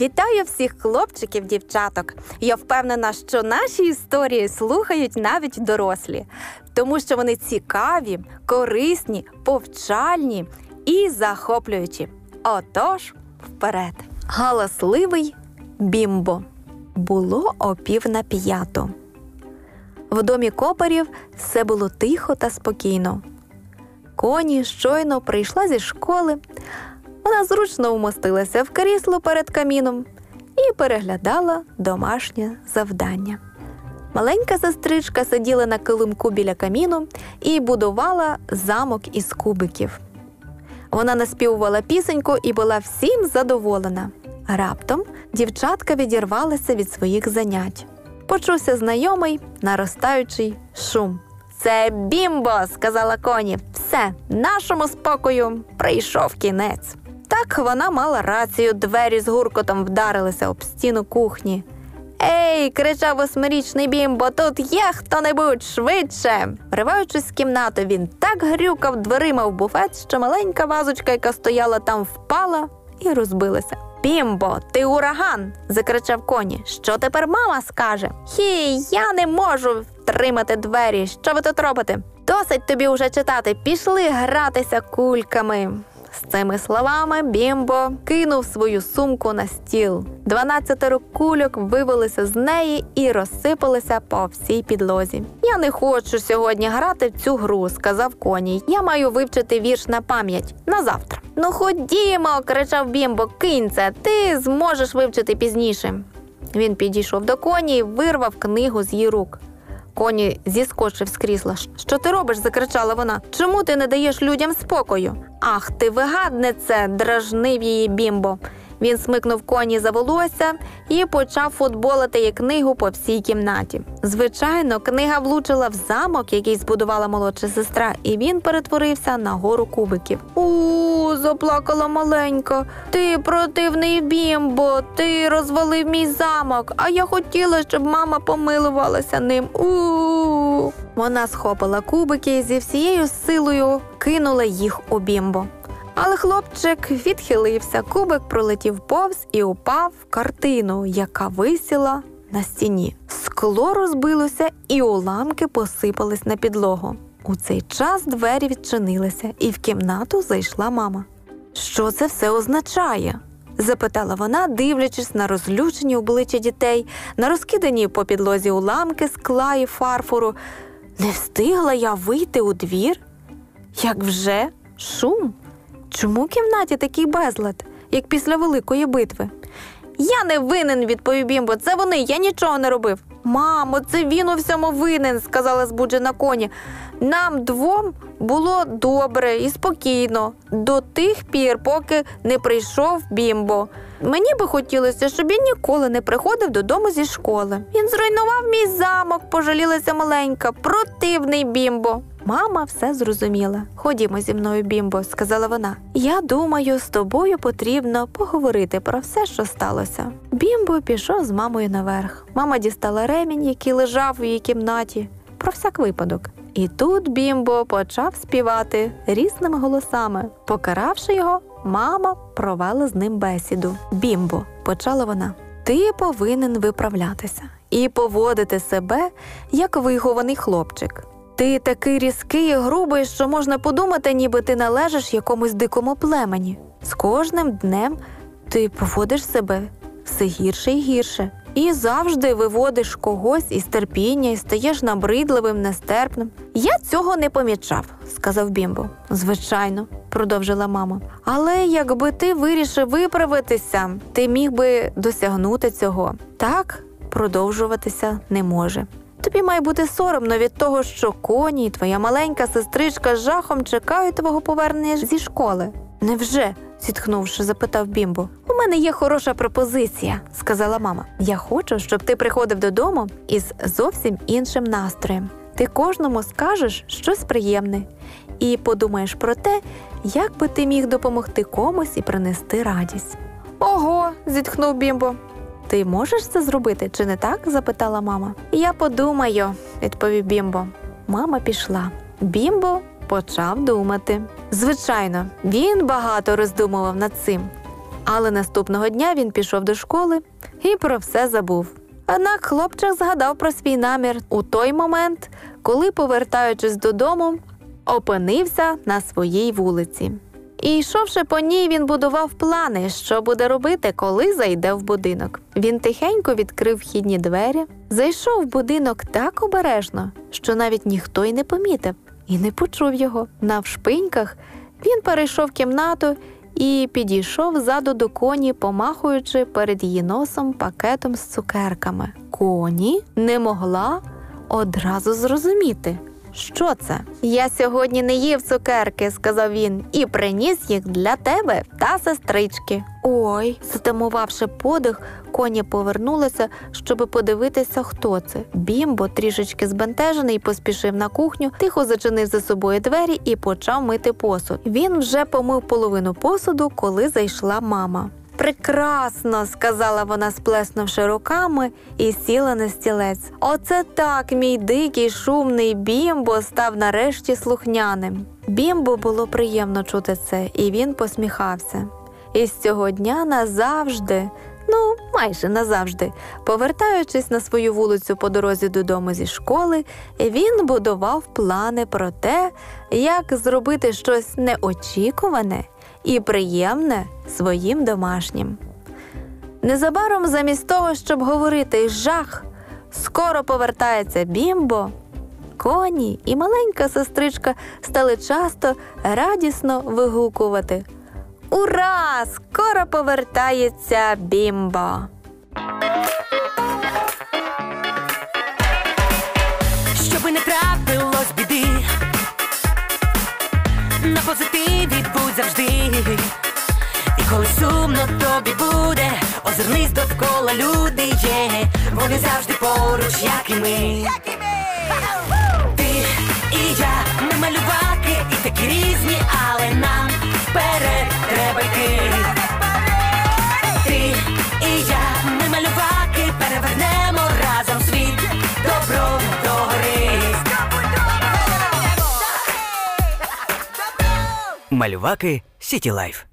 Вітаю всіх хлопчиків, дівчаток. Я впевнена, що наші історії слухають навіть дорослі, тому що вони цікаві, корисні, повчальні і захоплюючі. Отож, вперед. Галасливий бімбо. Було опів на п'яту. В домі копарів все було тихо та спокійно. Коні щойно прийшла зі школи. Вона зручно вмостилася в крісло перед каміном і переглядала домашнє завдання. Маленька сестричка сиділа на килимку біля каміну і будувала замок із кубиків. Вона наспівувала пісеньку і була всім задоволена. Раптом дівчатка відірвалася від своїх занять. Почувся знайомий наростаючий шум. Це бімбо, сказала коні. Все, нашому спокою прийшов кінець. Так вона мала рацію, двері з гуркотом вдарилися об стіну кухні. Ей, кричав восьмирічний бімбо, тут є хто-небудь швидше. Вриваючись з кімнати, він так грюкав дверима в буфет, що маленька вазочка, яка стояла там, впала і розбилася. Бімбо, ти ураган. закричав коні. Що тепер мама скаже? Хі, я не можу втримати двері. Що ви тут робите? Досить тобі уже читати. Пішли гратися кульками. З цими словами Бімбо кинув свою сумку на стіл. Дванадцятеро кульок вивелися з неї і розсипалися по всій підлозі. Я не хочу сьогодні грати в цю гру, сказав коній. Я маю вивчити вірш на пам'ять на завтра. Ну ходімо, кричав Бімбо, кинь це, ти зможеш вивчити пізніше. Він підійшов до коні і вирвав книгу з її рук. Коні зіскочив з крісла. Що ти робиш? закричала вона. Чому ти не даєш людям спокою? Ах, ти вигаднице, дражнив її бімбо. Він смикнув коні за волосся і почав футболити її книгу по всій кімнаті. Звичайно, книга влучила в замок, який збудувала молодша сестра, і він перетворився на гору кубиків. У, заплакала маленька. Ти противний бімбо, ти розвалив мій замок, а я хотіла, щоб мама помилувалася ним. У. Вона схопила кубики і зі всією силою кинула їх у бімбо. Але хлопчик відхилився, кубик пролетів повз і упав в картину, яка висіла на стіні. Скло розбилося, і уламки посипались на підлогу. У цей час двері відчинилися, і в кімнату зайшла мама. Що це все означає? запитала вона, дивлячись на розлючені обличчя дітей, на розкидані по підлозі уламки скла і фарфору. Не встигла я вийти у двір? Як вже шум? Чому в кімнаті такий безлад, як після великої битви? Я не винен, відповів Бімбо. Це вони, я нічого не робив. Мамо, це він у всьому винен, сказала збуджена коні. Нам двом було добре і спокійно до тих пір, поки не прийшов бімбо. Мені би хотілося, щоб він ніколи не приходив додому зі школи. Він зруйнував мій замок, пожалілася маленька, противний бімбо. Мама все зрозуміла. Ходімо зі мною, бімбо, сказала вона. Я думаю, з тобою потрібно поговорити про все, що сталося. Бімбо пішов з мамою наверх. Мама дістала ремінь, який лежав у її кімнаті, про всяк випадок. І тут бімбо почав співати різними голосами. Покаравши його, мама провела з ним бесіду. Бімбо, почала вона. Ти повинен виправлятися і поводити себе як вихований хлопчик. Ти такий різкий і грубий, що можна подумати, ніби ти належиш якомусь дикому племені. З кожним днем ти поводиш себе все гірше і гірше, і завжди виводиш когось із терпіння і стаєш набридливим, нестерпним. Я цього не помічав, сказав Бімбо. Звичайно, продовжила мама. Але якби ти вирішив виправитися, ти міг би досягнути цього. Так продовжуватися не може. Тобі має бути соромно від того, що коні і твоя маленька сестричка з жахом чекають твого повернення зі школи. Невже? зітхнувши, запитав Бімбо. У мене є хороша пропозиція, сказала мама. Я хочу, щоб ти приходив додому із зовсім іншим настроєм. Ти кожному скажеш щось приємне і подумаєш про те, як би ти міг допомогти комусь і принести радість. Ого, зітхнув Бімбо. Ти можеш це зробити, чи не так? запитала мама. Я подумаю, відповів Бімбо. Мама пішла. Бімбо почав думати. Звичайно, він багато роздумував над цим. Але наступного дня він пішов до школи і про все забув. Однак хлопчик згадав про свій намір у той момент, коли, повертаючись додому, опинився на своїй вулиці. І йшовши по ній, він будував плани, що буде робити, коли зайде в будинок. Він тихенько відкрив вхідні двері, зайшов в будинок так обережно, що навіть ніхто й не помітив і не почув його. На вшпиньках він перейшов кімнату і підійшов ззаду до коні, помахуючи перед її носом пакетом з цукерками. Коні не могла одразу зрозуміти. Що це? Я сьогодні не їв цукерки, сказав він, і приніс їх для тебе та сестрички. Ой, затамувавши подих, коні повернулися, щоби подивитися, хто це. Бімбо, трішечки збентежений, поспішив на кухню, тихо зачинив за собою двері і почав мити посуд. Він вже помив половину посуду, коли зайшла мама. Прекрасно, сказала вона, сплеснувши руками, і сіла на стілець. Оце так, мій дикий шумний бімбо став нарешті слухняним. Бімбо було приємно чути це, і він посміхався. І з цього дня назавжди, ну майже назавжди, повертаючись на свою вулицю по дорозі додому зі школи, він будував плани про те, як зробити щось неочікуване і приємне своїм домашнім. Незабаром, замість того, щоб говорити жах, скоро повертається бімбо. Коні і маленька сестричка стали часто радісно вигукувати. Ура! Скоро повертається бімбо! Щоби не трапилось біди, на позитиві будь завжди. І коли сумно тобі буде, озирнись довкола люди є, вони завжди поруч, як і ми. Ти і я, ми малюваки, і такі різні, але нам вперед Малюваки Сіті Лайф.